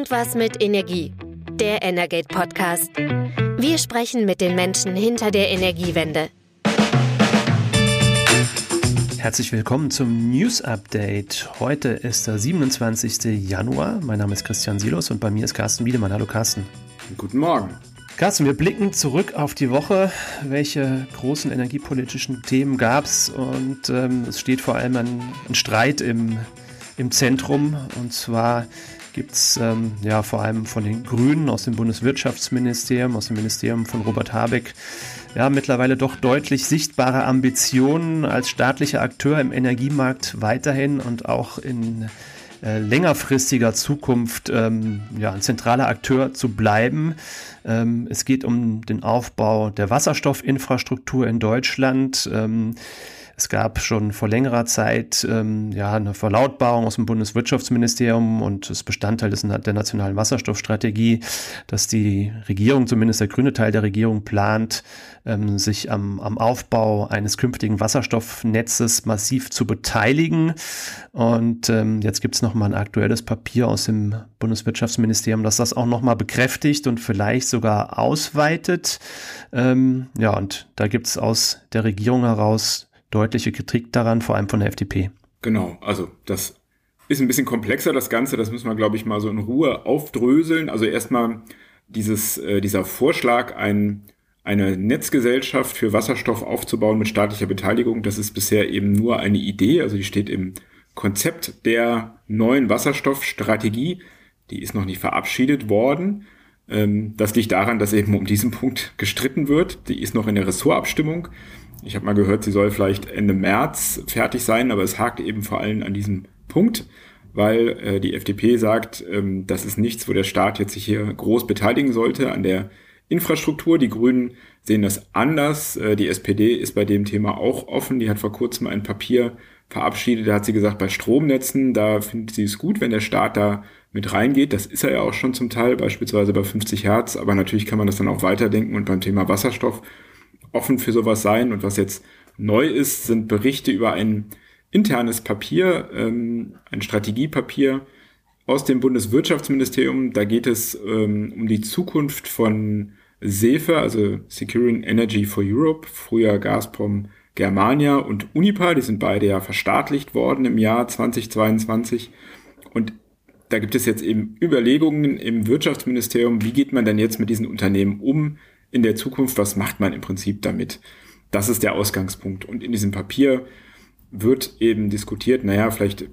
Irgendwas mit Energie. Der Energate Podcast. Wir sprechen mit den Menschen hinter der Energiewende. Herzlich willkommen zum News Update. Heute ist der 27. Januar. Mein Name ist Christian Silos und bei mir ist Carsten Wiedemann. Hallo Carsten. Guten Morgen. Carsten, wir blicken zurück auf die Woche. Welche großen energiepolitischen Themen gab es? Und ähm, es steht vor allem ein, ein Streit im, im Zentrum. Und zwar gibt es ähm, ja vor allem von den Grünen aus dem Bundeswirtschaftsministerium, aus dem Ministerium von Robert Habeck, ja mittlerweile doch deutlich sichtbare Ambitionen als staatlicher Akteur im Energiemarkt weiterhin und auch in äh, längerfristiger Zukunft ähm, ja, ein zentraler Akteur zu bleiben. Ähm, es geht um den Aufbau der Wasserstoffinfrastruktur in Deutschland. Ähm, es gab schon vor längerer Zeit ähm, ja, eine Verlautbarung aus dem Bundeswirtschaftsministerium und das Bestandteil des, der nationalen Wasserstoffstrategie, dass die Regierung, zumindest der grüne Teil der Regierung, plant, ähm, sich am, am Aufbau eines künftigen Wasserstoffnetzes massiv zu beteiligen. Und ähm, jetzt gibt es nochmal ein aktuelles Papier aus dem Bundeswirtschaftsministerium, das das auch nochmal bekräftigt und vielleicht sogar ausweitet. Ähm, ja, und da gibt es aus der Regierung heraus deutliche Kritik daran, vor allem von der FDP. Genau, also das ist ein bisschen komplexer, das Ganze, das müssen wir, glaube ich, mal so in Ruhe aufdröseln. Also erstmal dieses, äh, dieser Vorschlag, ein, eine Netzgesellschaft für Wasserstoff aufzubauen mit staatlicher Beteiligung, das ist bisher eben nur eine Idee, also die steht im Konzept der neuen Wasserstoffstrategie, die ist noch nicht verabschiedet worden. Ähm, das liegt daran, dass eben um diesen Punkt gestritten wird. Die ist noch in der Ressortabstimmung. Ich habe mal gehört, sie soll vielleicht Ende März fertig sein, aber es hakt eben vor allem an diesem Punkt, weil äh, die FDP sagt, ähm, das ist nichts, wo der Staat jetzt sich hier groß beteiligen sollte an der Infrastruktur. Die Grünen sehen das anders. Äh, die SPD ist bei dem Thema auch offen. Die hat vor kurzem ein Papier verabschiedet. Da hat sie gesagt, bei Stromnetzen, da findet sie es gut, wenn der Staat da mit reingeht. Das ist er ja auch schon zum Teil, beispielsweise bei 50 Hertz. Aber natürlich kann man das dann auch weiterdenken und beim Thema Wasserstoff offen für sowas sein. Und was jetzt neu ist, sind Berichte über ein internes Papier, ähm, ein Strategiepapier aus dem Bundeswirtschaftsministerium. Da geht es ähm, um die Zukunft von SEFE, also Securing Energy for Europe, früher Gazprom Germania und Unipa, die sind beide ja verstaatlicht worden im Jahr 2022. Und da gibt es jetzt eben Überlegungen im Wirtschaftsministerium, wie geht man denn jetzt mit diesen Unternehmen um? In der Zukunft, was macht man im Prinzip damit? Das ist der Ausgangspunkt. Und in diesem Papier wird eben diskutiert, naja, vielleicht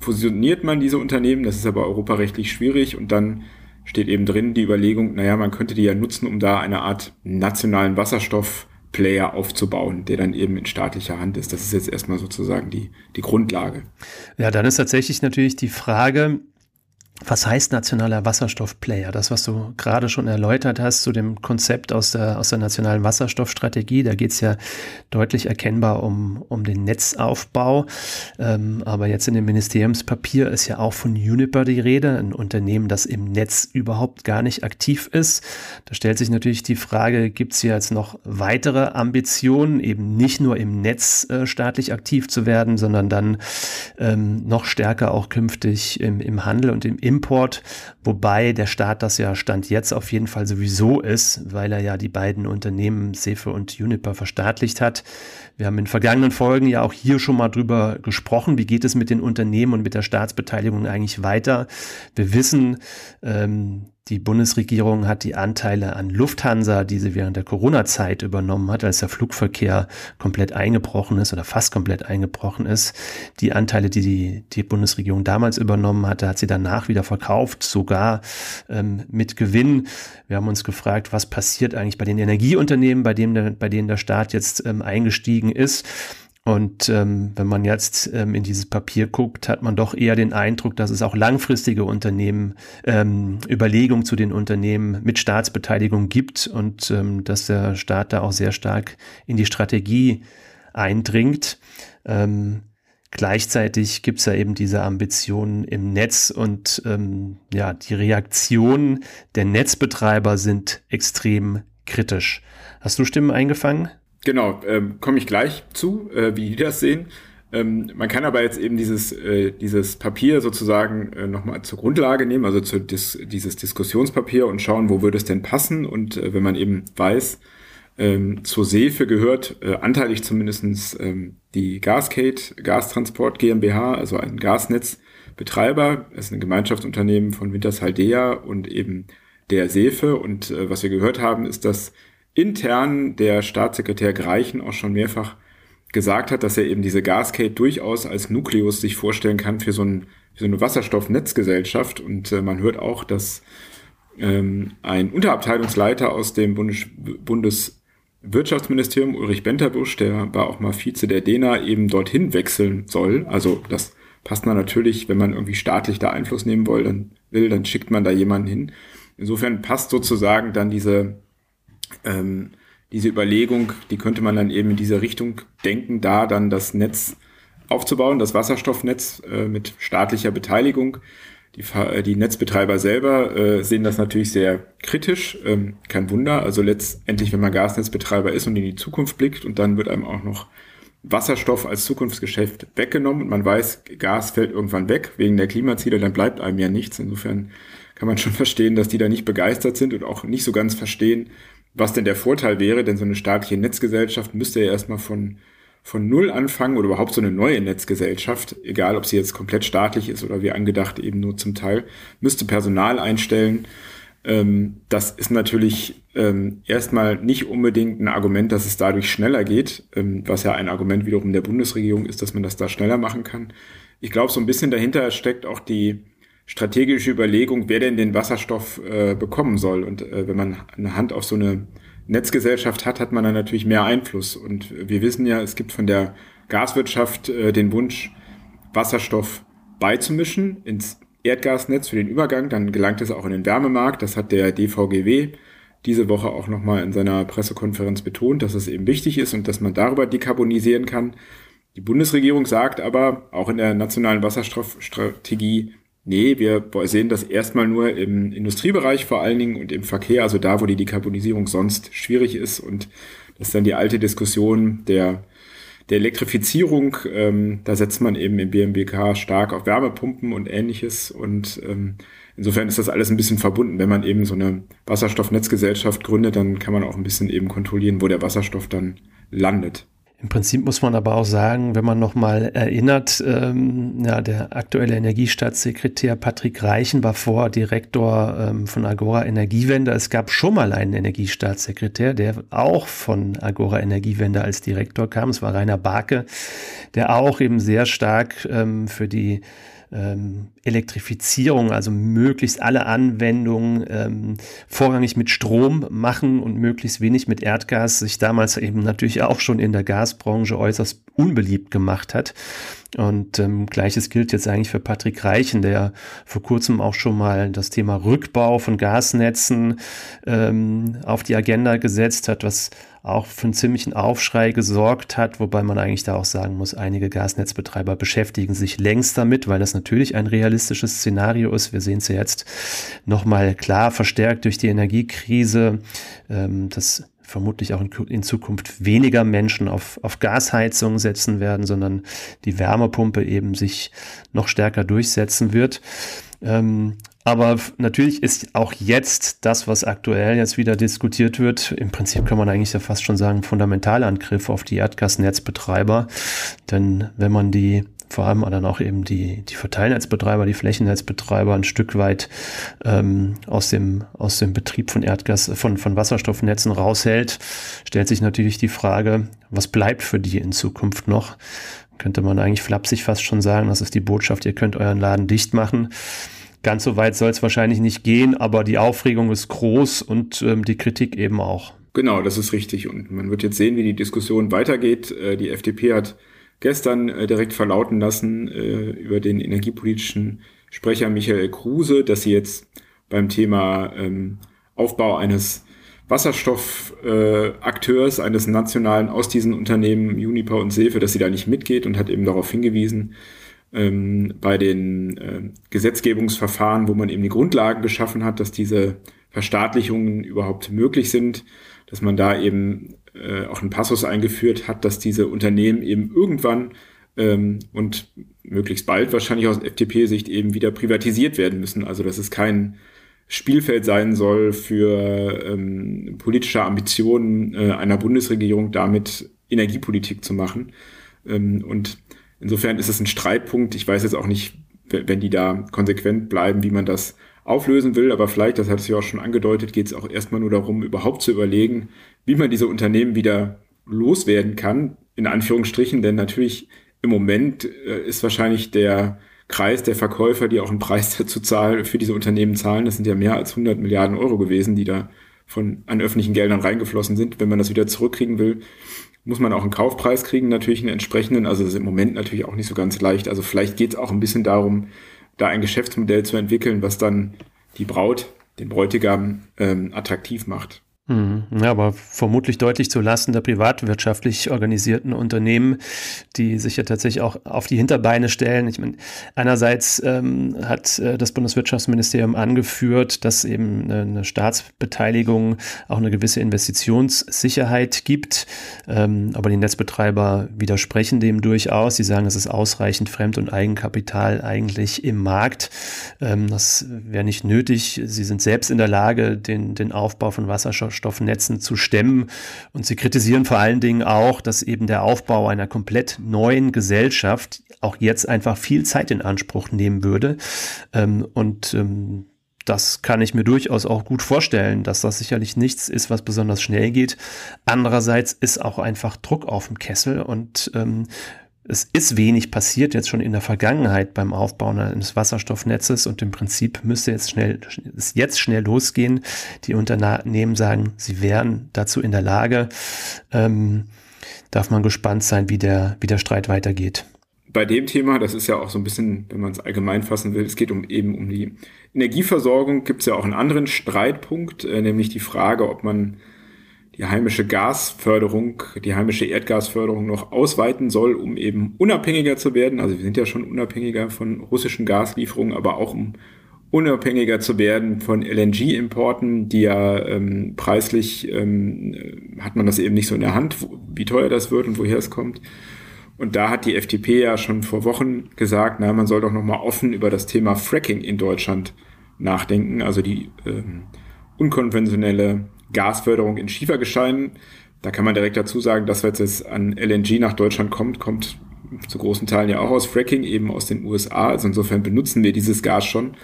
fusioniert man diese Unternehmen, das ist aber europarechtlich schwierig und dann steht eben drin die Überlegung, naja, man könnte die ja nutzen, um da eine Art nationalen Wasserstoffplayer aufzubauen, der dann eben in staatlicher Hand ist. Das ist jetzt erstmal sozusagen die, die Grundlage. Ja, dann ist tatsächlich natürlich die Frage, was heißt nationaler Wasserstoffplayer? Das, was du gerade schon erläutert hast zu dem Konzept aus der, aus der nationalen Wasserstoffstrategie, da geht es ja deutlich erkennbar um, um den Netzaufbau. Ähm, aber jetzt in dem Ministeriumspapier ist ja auch von Uniper die Rede, ein Unternehmen, das im Netz überhaupt gar nicht aktiv ist. Da stellt sich natürlich die Frage, gibt es hier jetzt noch weitere Ambitionen, eben nicht nur im Netz äh, staatlich aktiv zu werden, sondern dann ähm, noch stärker auch künftig im, im Handel und im Import, wobei der Staat das ja Stand jetzt auf jeden Fall sowieso ist, weil er ja die beiden Unternehmen Sefe und Juniper verstaatlicht hat. Wir haben in vergangenen Folgen ja auch hier schon mal drüber gesprochen, wie geht es mit den Unternehmen und mit der Staatsbeteiligung eigentlich weiter. Wir wissen, ähm, die Bundesregierung hat die Anteile an Lufthansa, die sie während der Corona-Zeit übernommen hat, als der Flugverkehr komplett eingebrochen ist oder fast komplett eingebrochen ist. Die Anteile, die die, die Bundesregierung damals übernommen hatte, hat sie danach wieder verkauft, sogar ähm, mit Gewinn. Wir haben uns gefragt, was passiert eigentlich bei den Energieunternehmen, bei denen der, bei denen der Staat jetzt ähm, eingestiegen ist. Und ähm, wenn man jetzt ähm, in dieses Papier guckt, hat man doch eher den Eindruck, dass es auch langfristige Unternehmen, ähm, Überlegungen zu den Unternehmen mit Staatsbeteiligung gibt und ähm, dass der Staat da auch sehr stark in die Strategie eindringt. Ähm, gleichzeitig gibt es ja eben diese Ambitionen im Netz und ähm, ja, die Reaktionen der Netzbetreiber sind extrem kritisch. Hast du Stimmen eingefangen? Genau, ähm, komme ich gleich zu, äh, wie die das sehen. Ähm, man kann aber jetzt eben dieses, äh, dieses Papier sozusagen äh, nochmal zur Grundlage nehmen, also zu dis dieses Diskussionspapier und schauen, wo würde es denn passen. Und äh, wenn man eben weiß, ähm, zur SEFE gehört äh, anteilig zumindestens ähm, die Gascade Gastransport GmbH, also ein Gasnetzbetreiber. Das ist ein Gemeinschaftsunternehmen von Wintershaldea und eben der SEFE. Und äh, was wir gehört haben, ist, dass intern der Staatssekretär Greichen auch schon mehrfach gesagt hat, dass er eben diese Gascade durchaus als Nukleus sich vorstellen kann für so, ein, für so eine Wasserstoffnetzgesellschaft. Und äh, man hört auch, dass ähm, ein Unterabteilungsleiter aus dem Bundes, Bundeswirtschaftsministerium, Ulrich Benterbusch, der war auch mal Vize der DENA, eben dorthin wechseln soll. Also das passt man natürlich, wenn man irgendwie staatlich da Einfluss nehmen will, dann, will, dann schickt man da jemanden hin. Insofern passt sozusagen dann diese ähm, diese Überlegung, die könnte man dann eben in diese Richtung denken, da dann das Netz aufzubauen, das Wasserstoffnetz äh, mit staatlicher Beteiligung. Die, äh, die Netzbetreiber selber äh, sehen das natürlich sehr kritisch, ähm, kein Wunder. Also letztendlich, wenn man Gasnetzbetreiber ist und in die Zukunft blickt und dann wird einem auch noch Wasserstoff als Zukunftsgeschäft weggenommen und man weiß, Gas fällt irgendwann weg wegen der Klimaziele, dann bleibt einem ja nichts. Insofern kann man schon verstehen, dass die da nicht begeistert sind und auch nicht so ganz verstehen, was denn der Vorteil wäre, denn so eine staatliche Netzgesellschaft müsste ja erstmal von, von Null anfangen oder überhaupt so eine neue Netzgesellschaft, egal ob sie jetzt komplett staatlich ist oder wie angedacht eben nur zum Teil, müsste Personal einstellen. Ähm, das ist natürlich ähm, erstmal nicht unbedingt ein Argument, dass es dadurch schneller geht, ähm, was ja ein Argument wiederum der Bundesregierung ist, dass man das da schneller machen kann. Ich glaube, so ein bisschen dahinter steckt auch die, strategische Überlegung, wer denn den Wasserstoff äh, bekommen soll. Und äh, wenn man eine Hand auf so eine Netzgesellschaft hat, hat man dann natürlich mehr Einfluss. Und wir wissen ja, es gibt von der Gaswirtschaft äh, den Wunsch, Wasserstoff beizumischen ins Erdgasnetz für den Übergang. Dann gelangt es auch in den Wärmemarkt. Das hat der DVGW diese Woche auch nochmal in seiner Pressekonferenz betont, dass es eben wichtig ist und dass man darüber dekarbonisieren kann. Die Bundesregierung sagt aber auch in der nationalen Wasserstoffstrategie, Nee, wir sehen das erstmal nur im Industriebereich vor allen Dingen und im Verkehr, also da, wo die Dekarbonisierung sonst schwierig ist. Und das ist dann die alte Diskussion der, der Elektrifizierung. Ähm, da setzt man eben im BMWK stark auf Wärmepumpen und ähnliches. Und ähm, insofern ist das alles ein bisschen verbunden. Wenn man eben so eine Wasserstoffnetzgesellschaft gründet, dann kann man auch ein bisschen eben kontrollieren, wo der Wasserstoff dann landet. Im Prinzip muss man aber auch sagen, wenn man nochmal erinnert, ähm, ja, der aktuelle Energiestaatssekretär Patrick Reichen war vor Direktor ähm, von Agora Energiewende. Es gab schon mal einen Energiestaatssekretär, der auch von Agora Energiewende als Direktor kam. Es war Rainer Barke, der auch eben sehr stark ähm, für die ähm, Elektrifizierung, also möglichst alle Anwendungen ähm, vorrangig mit Strom machen und möglichst wenig mit Erdgas, sich damals eben natürlich auch schon in der Gasbranche äußerst unbeliebt gemacht hat. Und ähm, gleiches gilt jetzt eigentlich für Patrick Reichen, der vor kurzem auch schon mal das Thema Rückbau von Gasnetzen ähm, auf die Agenda gesetzt hat, was auch für einen ziemlichen Aufschrei gesorgt hat, wobei man eigentlich da auch sagen muss, einige Gasnetzbetreiber beschäftigen sich längst damit, weil das natürlich ein realistisches Szenario ist. Wir sehen es ja jetzt nochmal klar verstärkt durch die Energiekrise, ähm, dass vermutlich auch in, in, Zukunft weniger Menschen auf, auf Gasheizung setzen werden, sondern die Wärmepumpe eben sich noch stärker durchsetzen wird. Ähm, aber natürlich ist auch jetzt das, was aktuell jetzt wieder diskutiert wird, im Prinzip kann man eigentlich ja fast schon sagen, Fundamentalangriff auf die Erdgasnetzbetreiber. Denn wenn man die vor allem dann auch eben die, die Verteilnetzbetreiber, die Flächennetzbetreiber ein Stück weit ähm, aus, dem, aus dem Betrieb von Erdgas, von, von Wasserstoffnetzen raushält, stellt sich natürlich die Frage, was bleibt für die in Zukunft noch? Könnte man eigentlich flapsig fast schon sagen, das ist die Botschaft, ihr könnt euren Laden dicht machen. Ganz so weit soll es wahrscheinlich nicht gehen, aber die Aufregung ist groß und ähm, die Kritik eben auch. Genau, das ist richtig. Und man wird jetzt sehen, wie die Diskussion weitergeht. Äh, die FDP hat gestern äh, direkt verlauten lassen äh, über den energiepolitischen Sprecher Michael Kruse, dass sie jetzt beim Thema ähm, Aufbau eines Wasserstoffakteurs, eines nationalen aus diesen Unternehmen Uniper und Sefe, dass sie da nicht mitgeht und hat eben darauf hingewiesen, ähm, bei den äh, Gesetzgebungsverfahren, wo man eben die Grundlagen geschaffen hat, dass diese Verstaatlichungen überhaupt möglich sind, dass man da eben äh, auch einen Passus eingeführt hat, dass diese Unternehmen eben irgendwann ähm, und möglichst bald wahrscheinlich aus FDP-Sicht eben wieder privatisiert werden müssen. Also dass es kein Spielfeld sein soll für ähm, politische Ambitionen äh, einer Bundesregierung, damit Energiepolitik zu machen. Ähm, und insofern ist es ein Streitpunkt. Ich weiß jetzt auch nicht, wenn die da konsequent bleiben, wie man das auflösen will, aber vielleicht, das hat es ja auch schon angedeutet, geht es auch erstmal nur darum, überhaupt zu überlegen, wie man diese Unternehmen wieder loswerden kann, in Anführungsstrichen, denn natürlich im Moment äh, ist wahrscheinlich der Kreis der Verkäufer, die auch einen Preis dazu zahlen, für diese Unternehmen zahlen. Das sind ja mehr als 100 Milliarden Euro gewesen, die da von an öffentlichen Geldern reingeflossen sind. Wenn man das wieder zurückkriegen will, muss man auch einen Kaufpreis kriegen, natürlich einen entsprechenden. Also das ist im Moment natürlich auch nicht so ganz leicht. Also vielleicht geht es auch ein bisschen darum, da ein Geschäftsmodell zu entwickeln, was dann die Braut, den Bräutigam ähm, attraktiv macht. Mhm. Ja, aber vermutlich deutlich zu Lasten der privatwirtschaftlich organisierten Unternehmen, die sich ja tatsächlich auch auf die Hinterbeine stellen. Ich meine, einerseits ähm, hat äh, das Bundeswirtschaftsministerium angeführt, dass eben eine, eine Staatsbeteiligung auch eine gewisse Investitionssicherheit gibt. Ähm, aber die Netzbetreiber widersprechen dem durchaus. Sie sagen, es ist ausreichend Fremd- und Eigenkapital eigentlich im Markt. Ähm, das wäre nicht nötig. Sie sind selbst in der Lage, den, den Aufbau von Wasserstoff Wasserstoffnetzen zu stemmen. Und sie kritisieren vor allen Dingen auch, dass eben der Aufbau einer komplett neuen Gesellschaft auch jetzt einfach viel Zeit in Anspruch nehmen würde. Ähm, und ähm, das kann ich mir durchaus auch gut vorstellen, dass das sicherlich nichts ist, was besonders schnell geht. Andererseits ist auch einfach Druck auf dem Kessel und ähm, es ist wenig passiert jetzt schon in der Vergangenheit beim Aufbau eines Wasserstoffnetzes und im Prinzip müsste jetzt schnell, es jetzt schnell losgehen. Die Unternehmen sagen, sie wären dazu in der Lage. Ähm, darf man gespannt sein, wie der, wie der Streit weitergeht. Bei dem Thema, das ist ja auch so ein bisschen, wenn man es allgemein fassen will, es geht um eben um die Energieversorgung, gibt es ja auch einen anderen Streitpunkt, äh, nämlich die Frage, ob man die heimische Gasförderung, die heimische Erdgasförderung noch ausweiten soll, um eben unabhängiger zu werden. Also wir sind ja schon unabhängiger von russischen Gaslieferungen, aber auch um unabhängiger zu werden von LNG-Importen, die ja ähm, preislich ähm, hat man das eben nicht so in der Hand, wie teuer das wird und woher es kommt. Und da hat die FDP ja schon vor Wochen gesagt, na, man soll doch noch mal offen über das Thema Fracking in Deutschland nachdenken, also die ähm, unkonventionelle Gasförderung in Schiefergesteinen. Da kann man direkt dazu sagen, dass was jetzt an LNG nach Deutschland kommt, kommt zu großen Teilen ja auch aus Fracking, eben aus den USA. Also insofern benutzen wir dieses Gas schon.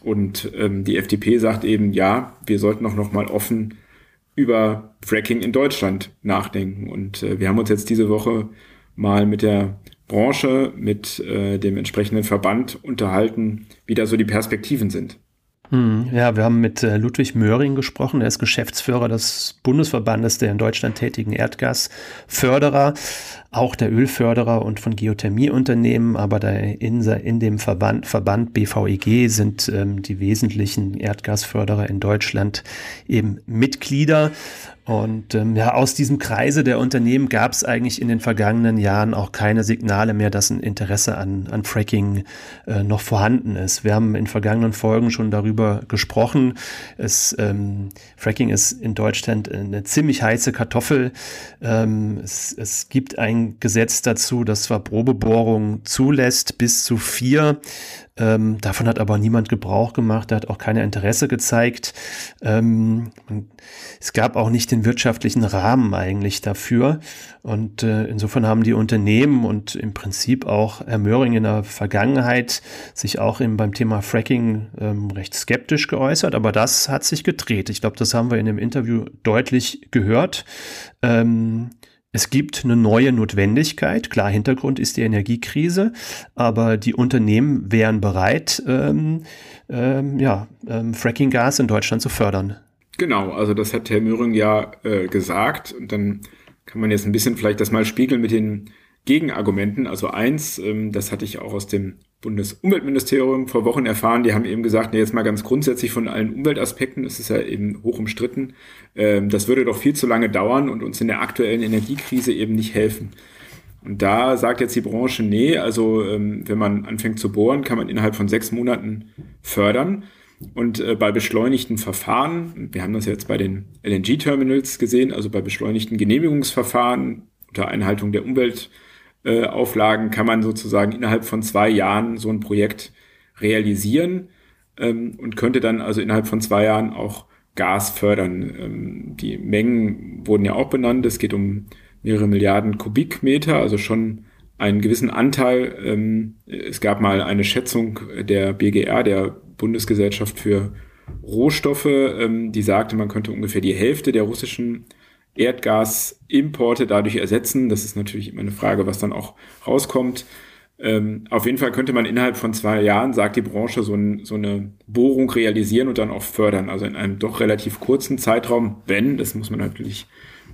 Und ähm, die FDP sagt eben, ja, wir sollten auch noch mal offen über Fracking in Deutschland nachdenken. Und äh, wir haben uns jetzt diese Woche mal mit der Branche, mit äh, dem entsprechenden Verband unterhalten, wie da so die Perspektiven sind. Hm, ja, wir haben mit äh, Ludwig Möhring gesprochen. Er ist Geschäftsführer des Bundesverbandes der in Deutschland tätigen Erdgasförderer, auch der Ölförderer und von Geothermieunternehmen. Aber da in, in dem Verband, Verband BVEG sind ähm, die wesentlichen Erdgasförderer in Deutschland eben Mitglieder. Und ähm, ja, aus diesem Kreise der Unternehmen gab es eigentlich in den vergangenen Jahren auch keine Signale mehr, dass ein Interesse an, an Fracking äh, noch vorhanden ist. Wir haben in vergangenen Folgen schon darüber gesprochen. Es, ähm, Fracking ist in Deutschland eine ziemlich heiße Kartoffel. Ähm, es, es gibt ein Gesetz dazu, das zwar Probebohrungen zulässt bis zu vier. Ähm, davon hat aber niemand Gebrauch gemacht, da hat auch keiner Interesse gezeigt. Ähm, es gab auch nicht den wirtschaftlichen Rahmen eigentlich dafür. Und äh, insofern haben die Unternehmen und im Prinzip auch Herr Möhring in der Vergangenheit sich auch eben beim Thema Fracking ähm, recht skeptisch geäußert, aber das hat sich gedreht. Ich glaube, das haben wir in dem Interview deutlich gehört. Ähm, es gibt eine neue Notwendigkeit. Klar, Hintergrund ist die Energiekrise, aber die Unternehmen wären bereit, ähm, ähm, ja, ähm, Fracking-Gas in Deutschland zu fördern. Genau, also das hat Herr Möhring ja äh, gesagt. Und dann kann man jetzt ein bisschen vielleicht das mal spiegeln mit den Gegenargumenten. Also eins, ähm, das hatte ich auch aus dem Bundesumweltministerium vor Wochen erfahren, die haben eben gesagt, nee, jetzt mal ganz grundsätzlich von allen Umweltaspekten, das ist ja eben hoch umstritten, ähm, das würde doch viel zu lange dauern und uns in der aktuellen Energiekrise eben nicht helfen. Und da sagt jetzt die Branche, nee, also ähm, wenn man anfängt zu bohren, kann man innerhalb von sechs Monaten fördern. Und äh, bei beschleunigten Verfahren, wir haben das jetzt bei den LNG-Terminals gesehen, also bei beschleunigten Genehmigungsverfahren unter Einhaltung der Umwelt äh, Auflagen kann man sozusagen innerhalb von zwei Jahren so ein Projekt realisieren ähm, und könnte dann also innerhalb von zwei Jahren auch Gas fördern. Ähm, die Mengen wurden ja auch benannt. Es geht um mehrere Milliarden Kubikmeter, also schon einen gewissen Anteil. Ähm, es gab mal eine Schätzung der BGR, der Bundesgesellschaft für Rohstoffe, ähm, die sagte, man könnte ungefähr die Hälfte der russischen Erdgasimporte dadurch ersetzen. Das ist natürlich immer eine Frage, was dann auch rauskommt. Ähm, auf jeden Fall könnte man innerhalb von zwei Jahren, sagt die Branche, so, ein, so, eine Bohrung realisieren und dann auch fördern. Also in einem doch relativ kurzen Zeitraum, wenn, das muss man natürlich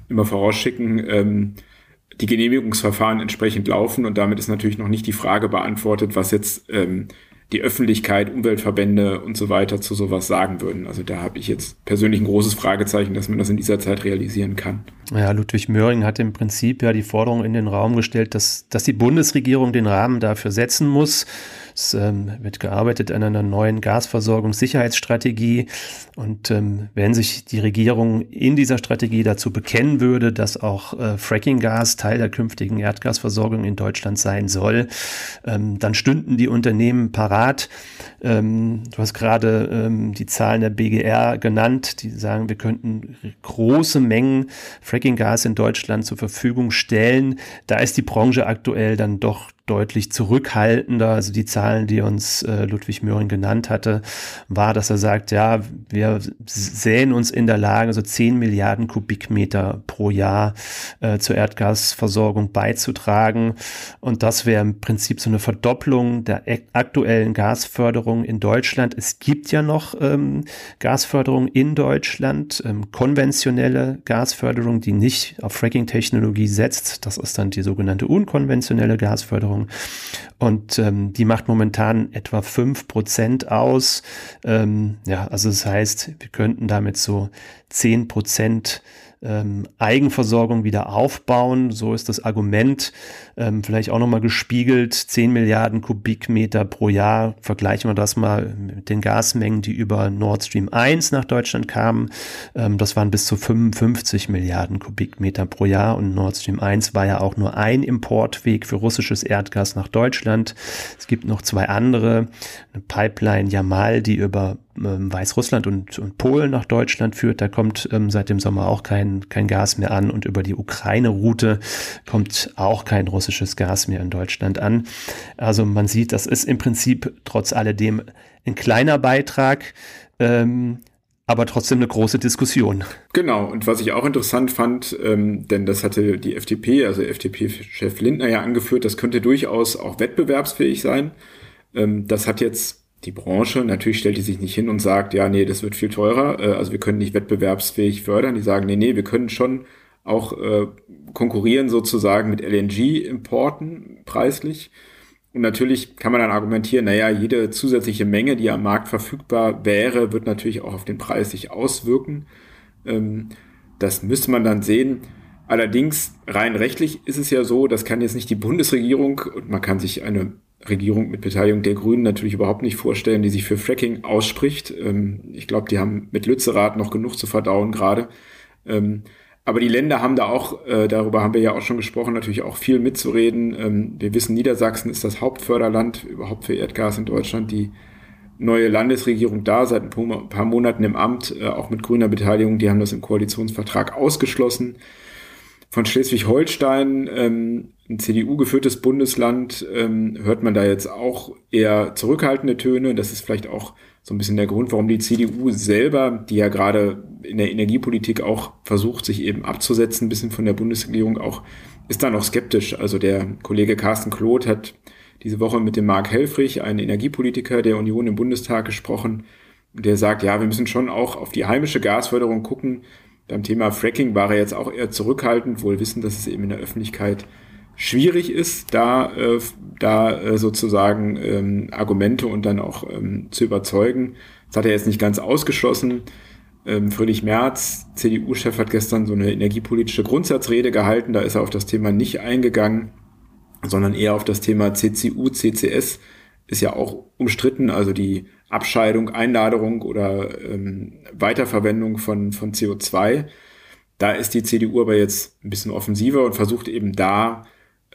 immer vorausschicken, ähm, die Genehmigungsverfahren entsprechend laufen. Und damit ist natürlich noch nicht die Frage beantwortet, was jetzt ähm, die Öffentlichkeit, Umweltverbände und so weiter zu sowas sagen würden. Also da habe ich jetzt persönlich ein großes Fragezeichen, dass man das in dieser Zeit realisieren kann. Ja, Ludwig Möhring hat im Prinzip ja die Forderung in den Raum gestellt, dass, dass die Bundesregierung den Rahmen dafür setzen muss. Es ähm, wird gearbeitet an einer neuen Gasversorgungssicherheitsstrategie. Und ähm, wenn sich die Regierung in dieser Strategie dazu bekennen würde, dass auch äh, Fracking-Gas Teil der künftigen Erdgasversorgung in Deutschland sein soll, ähm, dann stünden die Unternehmen parat. Ähm, du hast gerade ähm, die Zahlen der BGR genannt, die sagen, wir könnten große Mengen Fracking-Gas in Deutschland zur Verfügung stellen. Da ist die Branche aktuell dann doch deutlich zurückhaltender. Also die Zahlen, die uns äh, Ludwig Möhring genannt hatte, war, dass er sagt, ja, wir sehen uns in der Lage, so 10 Milliarden Kubikmeter pro Jahr äh, zur Erdgasversorgung beizutragen. Und das wäre im Prinzip so eine Verdopplung der aktuellen Gasförderung in Deutschland. Es gibt ja noch ähm, Gasförderung in Deutschland, ähm, konventionelle Gasförderung, die nicht auf Fracking-Technologie setzt. Das ist dann die sogenannte unkonventionelle Gasförderung. Bevölkerung. Und ähm, die macht momentan etwa fünf Prozent aus. Ähm, ja, also das heißt, wir könnten damit so zehn Prozent ähm, Eigenversorgung wieder aufbauen. So ist das Argument ähm, vielleicht auch nochmal gespiegelt. 10 Milliarden Kubikmeter pro Jahr. Vergleichen wir das mal mit den Gasmengen, die über Nord Stream 1 nach Deutschland kamen. Ähm, das waren bis zu 55 Milliarden Kubikmeter pro Jahr und Nord Stream 1 war ja auch nur ein Importweg für russisches Erdgas nach Deutschland. Es gibt noch zwei andere. Eine Pipeline Jamal, die über Weißrussland und, und Polen nach Deutschland führt. Da kommt ähm, seit dem Sommer auch kein, kein Gas mehr an und über die Ukraine-Route kommt auch kein russisches Gas mehr in Deutschland an. Also man sieht, das ist im Prinzip trotz alledem ein kleiner Beitrag. Ähm, aber trotzdem eine große Diskussion. Genau, und was ich auch interessant fand, ähm, denn das hatte die FDP, also FDP-Chef Lindner ja angeführt, das könnte durchaus auch wettbewerbsfähig sein. Ähm, das hat jetzt die Branche, natürlich stellt die sich nicht hin und sagt, ja, nee, das wird viel teurer, äh, also wir können nicht wettbewerbsfähig fördern. Die sagen, nee, nee, wir können schon auch äh, konkurrieren sozusagen mit LNG-Importen preislich. Und natürlich kann man dann argumentieren, naja, jede zusätzliche Menge, die am Markt verfügbar wäre, wird natürlich auch auf den Preis sich auswirken. Ähm, das müsste man dann sehen. Allerdings rein rechtlich ist es ja so, das kann jetzt nicht die Bundesregierung und man kann sich eine Regierung mit Beteiligung der Grünen natürlich überhaupt nicht vorstellen, die sich für Fracking ausspricht. Ähm, ich glaube, die haben mit Lützerath noch genug zu verdauen gerade. Ähm, aber die Länder haben da auch, äh, darüber haben wir ja auch schon gesprochen, natürlich auch viel mitzureden. Ähm, wir wissen, Niedersachsen ist das Hauptförderland überhaupt für Erdgas in Deutschland. Die neue Landesregierung da, seit ein paar Monaten im Amt, äh, auch mit grüner Beteiligung, die haben das im Koalitionsvertrag ausgeschlossen. Von Schleswig-Holstein ähm, ein CDU-geführtes Bundesland ähm, hört man da jetzt auch eher zurückhaltende Töne. Das ist vielleicht auch so ein bisschen der Grund, warum die CDU selber, die ja gerade in der Energiepolitik auch versucht, sich eben abzusetzen, ein bisschen von der Bundesregierung auch, ist da noch skeptisch. Also der Kollege Carsten Kloth hat diese Woche mit dem Marc Helfrich, einem Energiepolitiker der Union im Bundestag, gesprochen. Der sagt, ja, wir müssen schon auch auf die heimische Gasförderung gucken. Beim Thema Fracking war er jetzt auch eher zurückhaltend, wohl wissen, dass es eben in der Öffentlichkeit schwierig ist, da, äh, da äh, sozusagen ähm, Argumente und dann auch ähm, zu überzeugen. Das hat er jetzt nicht ganz ausgeschlossen. Ähm, Friedrich Merz, CDU-Chef, hat gestern so eine energiepolitische Grundsatzrede gehalten. Da ist er auf das Thema nicht eingegangen, sondern eher auf das Thema CCU, CCS ist ja auch umstritten, also die Abscheidung, Einladerung oder ähm, Weiterverwendung von, von CO2. Da ist die CDU aber jetzt ein bisschen offensiver und versucht eben da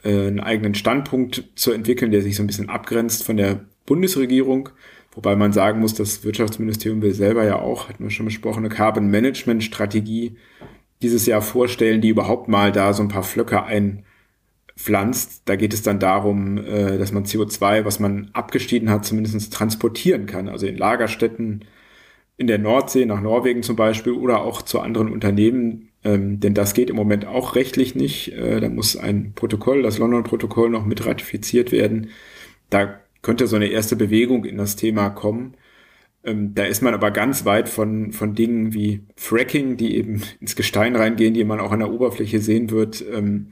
äh, einen eigenen Standpunkt zu entwickeln, der sich so ein bisschen abgrenzt von der Bundesregierung. Wobei man sagen muss, das Wirtschaftsministerium will selber ja auch, hatten wir schon besprochen, eine Carbon Management Strategie dieses Jahr vorstellen, die überhaupt mal da so ein paar Flöcke einpflanzt. Da geht es dann darum, äh, dass man CO2, was man abgeschieden hat, zumindest transportieren kann. Also in Lagerstätten in der Nordsee, nach Norwegen zum Beispiel oder auch zu anderen Unternehmen. Ähm, denn das geht im Moment auch rechtlich nicht. Äh, da muss ein Protokoll, das London-Protokoll, noch mit ratifiziert werden. Da könnte so eine erste Bewegung in das Thema kommen. Ähm, da ist man aber ganz weit von, von Dingen wie Fracking, die eben ins Gestein reingehen, die man auch an der Oberfläche sehen wird. Ähm,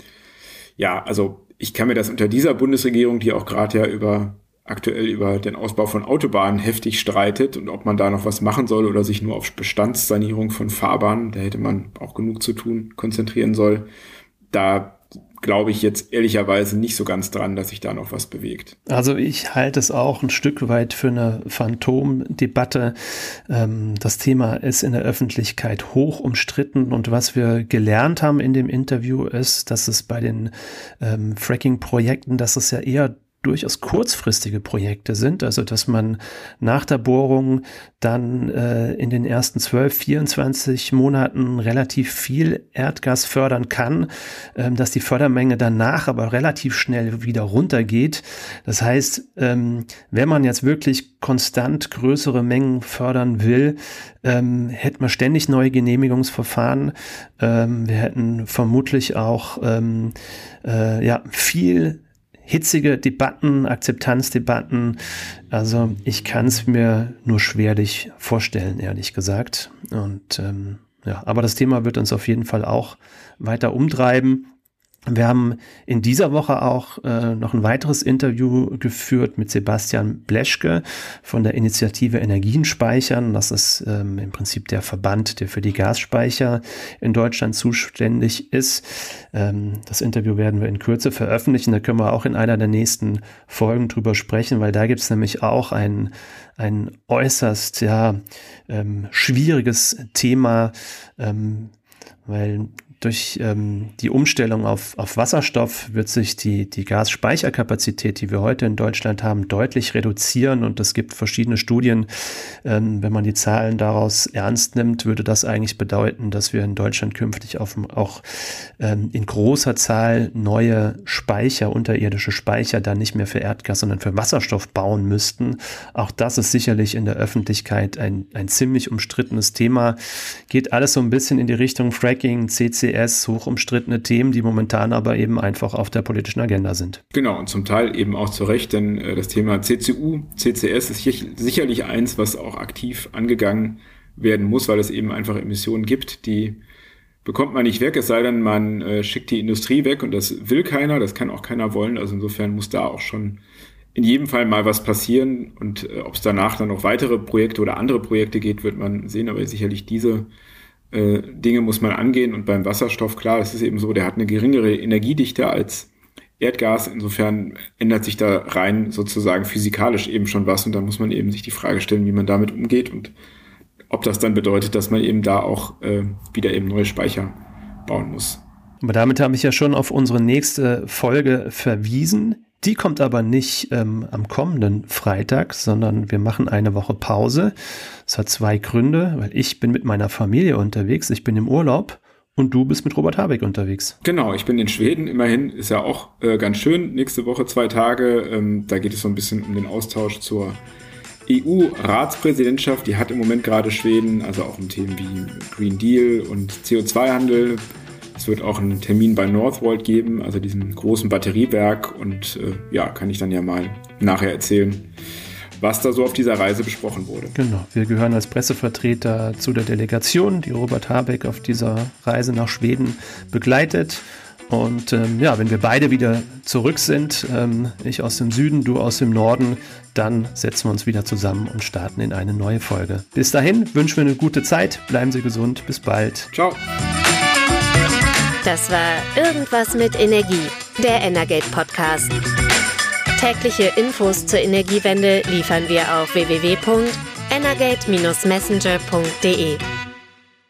ja, also ich kann mir das unter dieser Bundesregierung, die auch gerade ja über aktuell über den Ausbau von Autobahnen heftig streitet und ob man da noch was machen soll oder sich nur auf Bestandssanierung von Fahrbahnen, da hätte man auch genug zu tun, konzentrieren soll. Da glaube ich jetzt ehrlicherweise nicht so ganz dran, dass sich da noch was bewegt. Also ich halte es auch ein Stück weit für eine Phantomdebatte. Ähm, das Thema ist in der Öffentlichkeit hoch umstritten und was wir gelernt haben in dem Interview ist, dass es bei den ähm, Fracking-Projekten, dass es ja eher durchaus kurzfristige Projekte sind, also dass man nach der Bohrung dann äh, in den ersten 12, 24 Monaten relativ viel Erdgas fördern kann, ähm, dass die Fördermenge danach aber relativ schnell wieder runtergeht. Das heißt, ähm, wenn man jetzt wirklich konstant größere Mengen fördern will, ähm, hätten wir ständig neue Genehmigungsverfahren. Ähm, wir hätten vermutlich auch ähm, äh, ja, viel hitzige Debatten, Akzeptanzdebatten. Also ich kann es mir nur schwerlich vorstellen, ehrlich gesagt. Und ähm, ja, aber das Thema wird uns auf jeden Fall auch weiter umtreiben. Wir haben in dieser Woche auch äh, noch ein weiteres Interview geführt mit Sebastian Bleschke von der Initiative Energien speichern. Das ist ähm, im Prinzip der Verband, der für die Gasspeicher in Deutschland zuständig ist. Ähm, das Interview werden wir in Kürze veröffentlichen. Da können wir auch in einer der nächsten Folgen drüber sprechen, weil da gibt es nämlich auch ein, ein äußerst ja, ähm, schwieriges Thema, ähm, weil durch ähm, die Umstellung auf, auf Wasserstoff wird sich die, die Gasspeicherkapazität, die wir heute in Deutschland haben, deutlich reduzieren. Und es gibt verschiedene Studien. Ähm, wenn man die Zahlen daraus ernst nimmt, würde das eigentlich bedeuten, dass wir in Deutschland künftig auf, auch ähm, in großer Zahl neue Speicher, unterirdische Speicher, dann nicht mehr für Erdgas, sondern für Wasserstoff bauen müssten. Auch das ist sicherlich in der Öffentlichkeit ein, ein ziemlich umstrittenes Thema. Geht alles so ein bisschen in die Richtung Fracking, CC CCS, hoch umstrittene Themen, die momentan aber eben einfach auf der politischen Agenda sind. Genau, und zum Teil eben auch zu Recht, denn äh, das Thema CCU, CCS ist sicherlich eins, was auch aktiv angegangen werden muss, weil es eben einfach Emissionen gibt, die bekommt man nicht weg, es sei denn, man äh, schickt die Industrie weg und das will keiner, das kann auch keiner wollen. Also insofern muss da auch schon in jedem Fall mal was passieren und äh, ob es danach dann noch weitere Projekte oder andere Projekte geht, wird man sehen, aber sicherlich diese äh, Dinge muss man angehen. Und beim Wasserstoff, klar, es ist eben so, der hat eine geringere Energiedichte als Erdgas. Insofern ändert sich da rein sozusagen physikalisch eben schon was. Und da muss man eben sich die Frage stellen, wie man damit umgeht und ob das dann bedeutet, dass man eben da auch äh, wieder eben neue Speicher bauen muss. Aber damit habe ich ja schon auf unsere nächste Folge verwiesen. Die kommt aber nicht ähm, am kommenden Freitag, sondern wir machen eine Woche Pause. Es hat zwei Gründe, weil ich bin mit meiner Familie unterwegs, ich bin im Urlaub und du bist mit Robert Habeck unterwegs. Genau, ich bin in Schweden, immerhin ist ja auch äh, ganz schön. Nächste Woche zwei Tage, ähm, da geht es so ein bisschen um den Austausch zur EU-Ratspräsidentschaft. Die hat im Moment gerade Schweden, also auch um Themen wie Green Deal und CO2-Handel es wird auch einen Termin bei Northvolt geben, also diesem großen Batteriewerk. Und äh, ja, kann ich dann ja mal nachher erzählen, was da so auf dieser Reise besprochen wurde. Genau, wir gehören als Pressevertreter zu der Delegation, die Robert Habeck auf dieser Reise nach Schweden begleitet. Und ähm, ja, wenn wir beide wieder zurück sind, ähm, ich aus dem Süden, du aus dem Norden, dann setzen wir uns wieder zusammen und starten in eine neue Folge. Bis dahin wünschen wir eine gute Zeit, bleiben Sie gesund, bis bald. Ciao. Das war Irgendwas mit Energie, der Energate Podcast. Tägliche Infos zur Energiewende liefern wir auf www.energate-messenger.de.